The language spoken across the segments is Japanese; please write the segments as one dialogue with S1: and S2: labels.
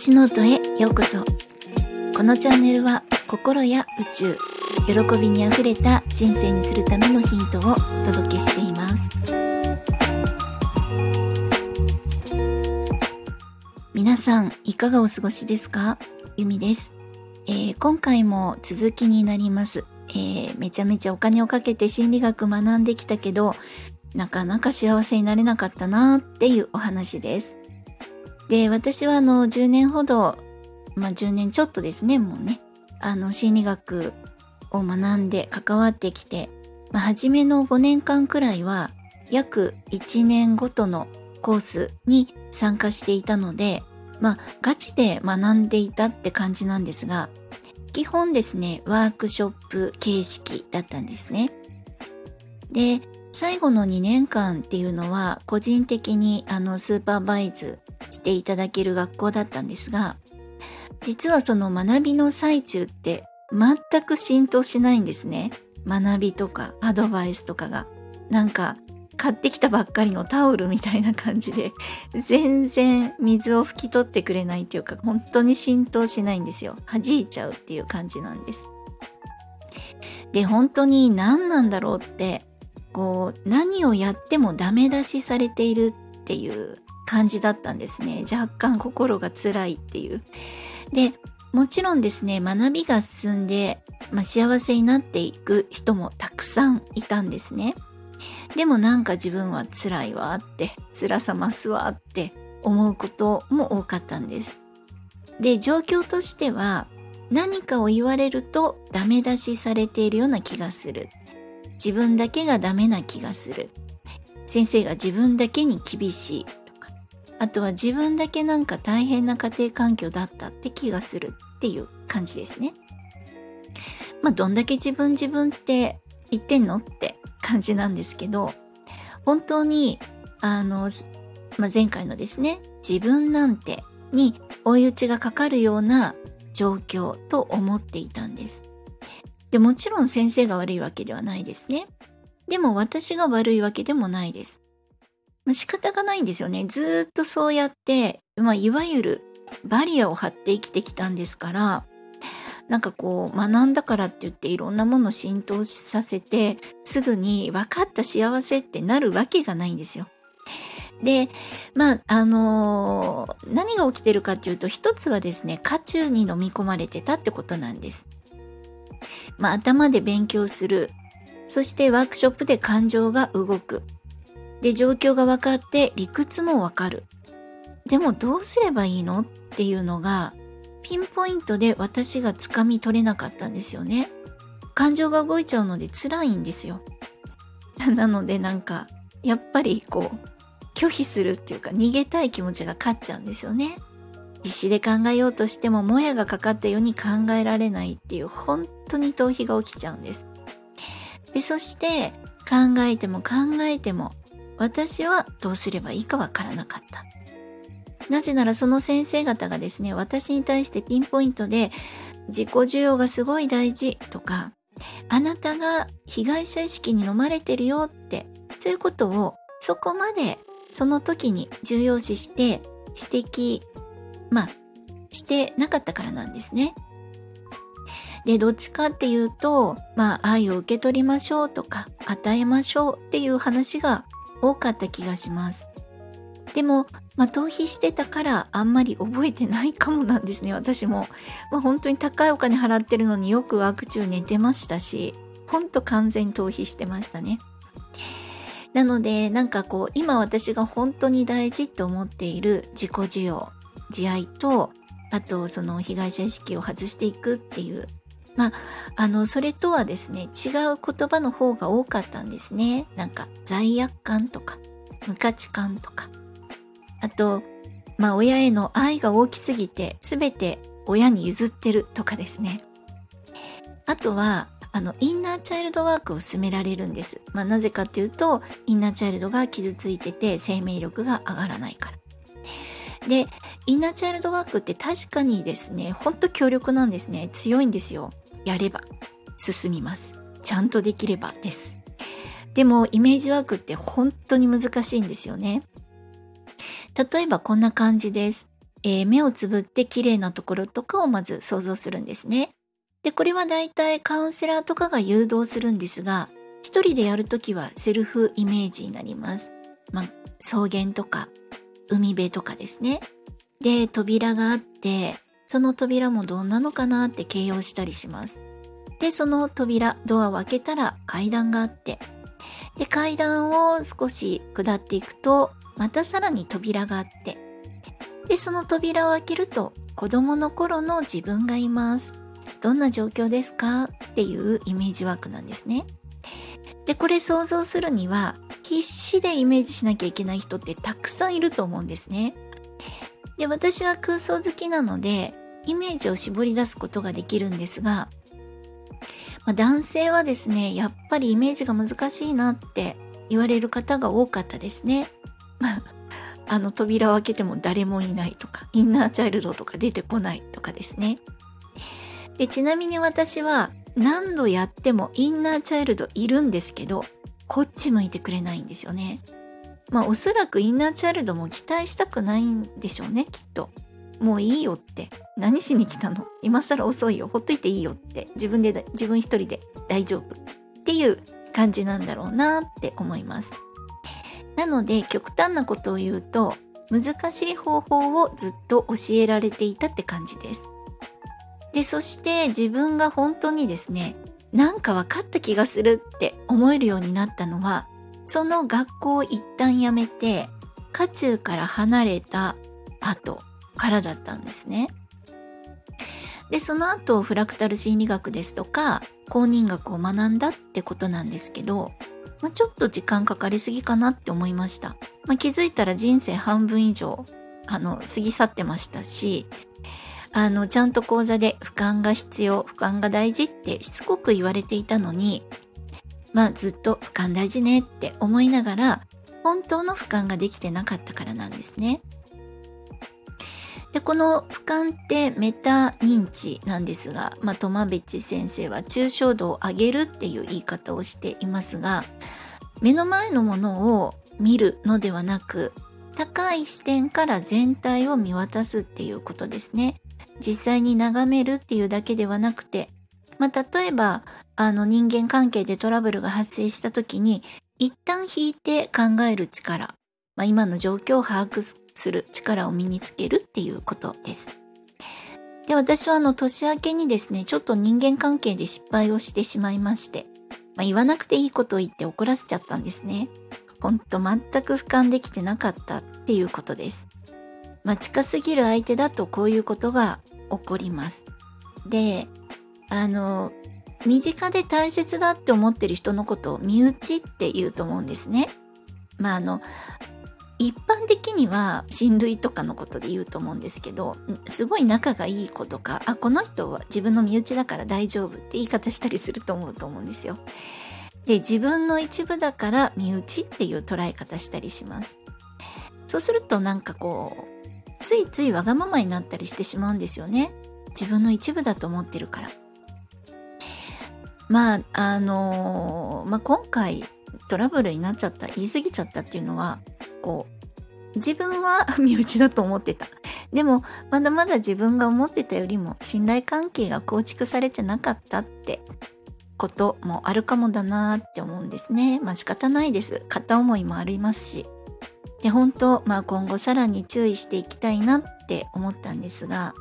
S1: 私ノートへようこそ。このチャンネルは心や宇宙喜びにあふれた人生にするためのヒントをお届けしています。皆さんいかがお過ごしですか？ゆみです、えー、今回も続きになります。えー、めちゃめちゃお金をかけて心理学学んできたけどなかなか幸せになれなかったなっていうお話です。で、私はあの10年ほど、まあ10年ちょっとですね、もうね、あの心理学を学んで関わってきて、まあ初めの5年間くらいは約1年ごとのコースに参加していたので、まあガチで学んでいたって感じなんですが、基本ですね、ワークショップ形式だったんですね。で、最後の2年間っていうのは個人的にあのスーパーバイズしていただける学校だったんですが実はその学びの最中って全く浸透しないんですね。学びとかアドバイスとかが。なんか買ってきたばっかりのタオルみたいな感じで全然水を拭き取ってくれないっていうか本当に浸透しないんですよ。弾いちゃうっていう感じなんです。で本当に何なんだろうってこう何をやってもダメ出しされているっていう感じだったんですね。若干心が辛いっていう。でもちろんですね学びが進んで、まあ、幸せになっていく人もたくさんいたんですね。でもなんか自分は辛いわって辛さ増すわって思うことも多かったんです。で状況としては何かを言われるとダメ出しされているような気がする。自分だけがダメな気がする。先生が自分だけに厳しい。あとは自分だけなんか大変な家庭環境だったって気がするっていう感じですねまあどんだけ自分自分って言ってんのって感じなんですけど本当にあの、まあ、前回のですね自分なんてに追い打ちがかかるような状況と思っていたんですでもちろん先生が悪いわけではないですね。でも私が悪いわけでもないです。まあ、仕方がないんですよね。ずっとそうやって、まあ、いわゆるバリアを張って生きてきたんですから、なんかこう学んだからって言っていろんなものを浸透させてすぐに分かった幸せってなるわけがないんですよ。でまああのー、何が起きてるかっていうと一つはですね渦中に飲み込まれてたってことなんです。まあ、頭で勉強する。そしてワークショップで感情が動く。で、状況が分かって理屈も分かる。でもどうすればいいのっていうのが、ピンポイントで私がつかみ取れなかったんですよね。感情が動いちゃうので辛いんですよ。なのでなんか、やっぱりこう、拒否するっていうか逃げたい気持ちが勝っちゃうんですよね。必死で考えようとしてももやがかかったように考えられないっていう本当に逃避が起きちゃうんです。でそして考えても考えても私はどうすればいいかわからなかった。なぜならその先生方がですね私に対してピンポイントで自己需要がすごい大事とかあなたが被害者意識に飲まれてるよってそういうことをそこまでその時に重要視して指摘まあ、してなかったからなんですね。で、どっちかっていうと、まあ、愛を受け取りましょうとか、与えましょうっていう話が多かった気がします。でも、まあ、逃避してたからあんまり覚えてないかもなんですね、私も。まあ、本当に高いお金払ってるのによくワーク中寝てましたし、ほんと完全に逃避してましたね。なので、なんかこう、今私が本当に大事と思っている自己需要、慈愛とあとその被害者意識を外していくっていうまああのそれとはですね違う言葉の方が多かったんですね。なんか罪悪感とか無価値観とか。あとまあ親への愛が大きすぎて全て親に譲ってるとかですね。あとはあのインナーチャイルドワークを進められるんです。まあ、なぜかっていうとインナーチャイルドが傷ついてて生命力が上がらないから。でインナーチャイルドワークって確かにですねほんと強力なんですね。強いんですよ。やれば進みますちゃんとできればですでもイメージワークって本当に難しいんですよね例えばこんな感じですえー、目をつぶって綺麗なところとかをまず想像するんですね。で、これはだいたいカウンセラーとかが誘導するんですが、一人でやるときはセルフイメージになります。まあ、草原とか海辺とかですね。で、扉があって、その扉もどんなのかなって形容したりします。で、その扉、ドアを開けたら階段があって、で、階段を少し下っていくと、またさらに扉があって、で、その扉を開けると、子供の頃の自分がいます。どんな状況ですかっていうイメージワークなんですね。で、これ想像するには、必死でイメージしなきゃいけない人ってたくさんいると思うんですね。で、私は空想好きなので、イメージを絞り出すことができるんですが、まあ、男性はですね、やっぱりイメージが難しいなって言われる方が多かったですね。あの扉を開けても誰もいないとか、インナーチャイルドとか出てこないとかですね。で、ちなみに私は何度やってもインナーチャイルドいるんですけど、こっち向いてくれないんですよね。まあおそらくインナーチャイルドも期待したくないんでしょうね、きっと。もういいよって。何しに来たの？今更遅いよ。ほっといていいよって。自分で、自分一人で大丈夫。っていう感じなんだろうなって思います。なので極端なことを言うと難しい方法をずっと教えられていたって感じです。で、そして自分が本当にですね、なんか分かった気がするって思えるようになったのは、その学校を一旦辞めて、渦中から離れた後からだったんですね。で、その後、フラクタル心理学ですとか、公認学を学んだってことなんですけど、まあ、ちょっと時間かかりすぎかなって思いました。まあ、気づいたら人生半分以上、あの、過ぎ去ってましたし、あの、ちゃんと講座で俯瞰が必要、俯瞰が大事ってしつこく言われていたのに、まあずっと俯瞰大事ねって思いながら、本当の俯瞰ができてなかったからなんですね。で、この俯瞰ってメタ認知なんですが、まあ、トマベチ先生は抽象度を上げるっていう言い方をしていますが、目の前のものを見るのではなく、高い視点から全体を見渡すっていうことですね。実際に眺めるっていうだけではなくて、まあ、例えば、あの人間関係でトラブルが発生した時に、一旦引いて考える力、まあ、今の状況を把握する力を身につけるっていうことです。で、私はあの年明けにですね、ちょっと人間関係で失敗をしてしまいまして、まあ、言わなくていいことを言って怒らせちゃったんですね。ほんと全く俯瞰できてなかったっていうことです。まあ、近すぎる相手だとこういうことが起こります。で、あの、身近で大切だって思ってる人のことを身内って言うと思うんですね。まああの、一般的には親類とかのことで言うと思うんですけどすごい仲がいい子とかあこの人は自分の身内だから大丈夫って言い方したりすると思うと思うんですよ。で自分の一部だから身内っていう捉え方したりします。そうするとなんかこうついついわがままになったりしてしまうんですよね。自分の一部だと思ってるから。まああの、まあ、今回トラブルになっちゃった言い過ぎちゃったっていうのはこう自分は身内だと思ってた。でもまだまだ自分が思ってたよりも信頼関係が構築されてなかったってこともあるかもだなって思うんですね。まあ仕方ないです。片思いもありますし。で本当まあ今後さらに注意していきたいなって思ったんですが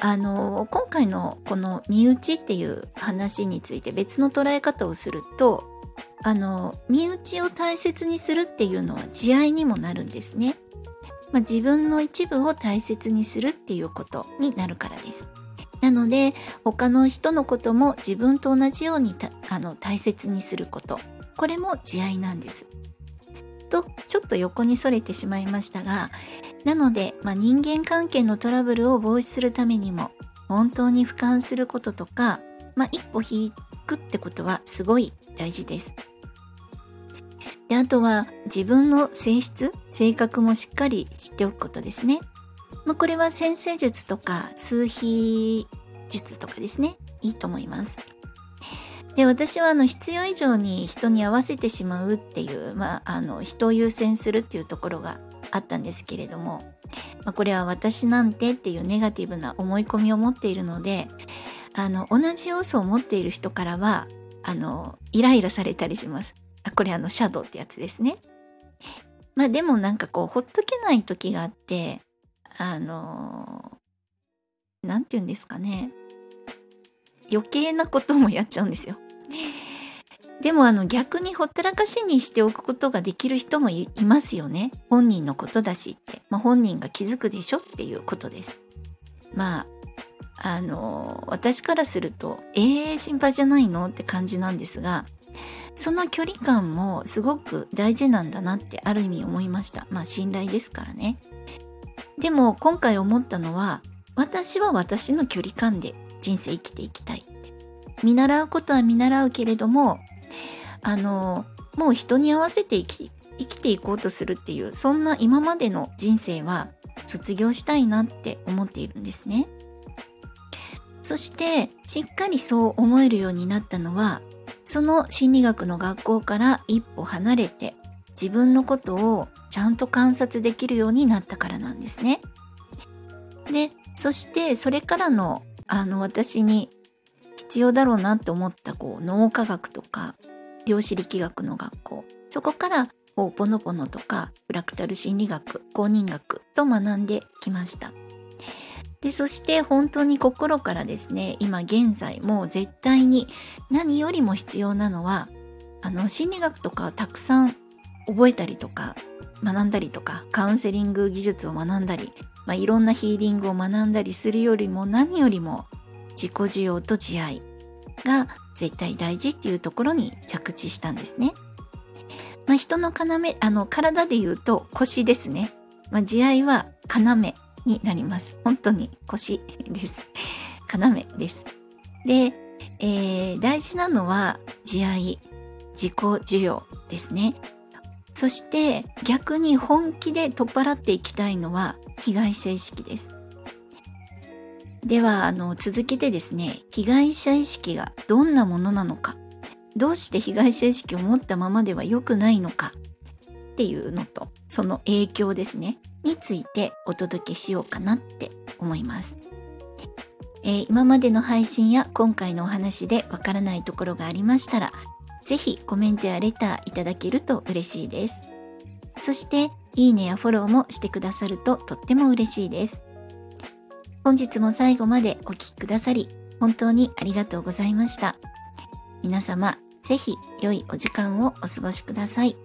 S1: あの今回のこの身内っていう話について別の捉え方をするとあの身内を大切にするっていうのは慈愛にもなるんですね、まあ、自分の一部を大切にするっていうことになるからです。なので他の人のことも自分と同じようにあの大切にすること。これも慈愛なんです。とちょっと横にそれてしまいましたがなので、まあ、人間関係のトラブルを防止するためにも本当に俯瞰することとか、まあ、一歩引くってことはすごい大事です。であとは自分の性質性格もしっかり知っておくことですね。まあ、これは先生術とか数比術とかですねいいと思います。で私はあの必要以上に人に合わせてしまうっていう、まあ、あの人を優先するっていうところがあったんですけれども、まあ、これは私なんてっていうネガティブな思い込みを持っているのであの同じ要素を持っている人からはあのイライラされたりします。あこれあのシャドウってやつですね。まあでもなんかこうほっとけない時があってあの何て言うんですかね。余計なこともやっちゃうんですよ。でもあの逆にほったらかしにしておくことができる人もいますよね。本人のことだしって。まあ、本人が気づくでしょっていうことです。まあ、あの、私からすると、えー、心配じゃないのって感じなんですが、その距離感もすごく大事なんだなってある意味思いました。まあ信頼ですからね。でも今回思ったのは、私は私の距離感で人生生きていきたい。見習うことは見習うけれども、あのもう人に合わせて生き生きていこうとするっていうそんな今までの人生は卒業したいなって思っているんですね。そしてしっかりそう思えるようになったのはその心理学の学校から一歩離れて自分のことをちゃんと観察できるようになったからなんですね。でそしてそれからのあの私に必要だろうなって思ったこう脳科学とか量子力学の学校。そこからポノポノとかフラクタル心理学公認学と学んできました。でそして本当に心からですね今現在もう絶対に何よりも必要なのはあの心理学とかをたくさん覚えたりとか学んだりとかカウンセリング技術を学んだり、まあ、いろんなヒーリングを学んだりするよりも何よりも自己需要と自愛が絶対大事っていうところに着地したんですね。まあ、人の要、あの、体で言うと腰ですね。まあ、慈愛は要になります。本当に腰です。要です。で、えー、大事なのは慈愛、自己需要ですね。そして逆に本気で取っ払っていきたいのは被害者意識です。ではあの続けてですね被害者意識がどんなものなのかどうして被害者意識を持ったままでは良くないのかっていうのとその影響ですねについてお届けしようかなって思います、えー、今までの配信や今回のお話でわからないところがありましたら是非コメントやレターいただけると嬉しいです。そしていいねやフォローもしてくださるととっても嬉しいです。本日も最後までお聴きくださり、本当にありがとうございました。皆様、ぜひ良いお時間をお過ごしください。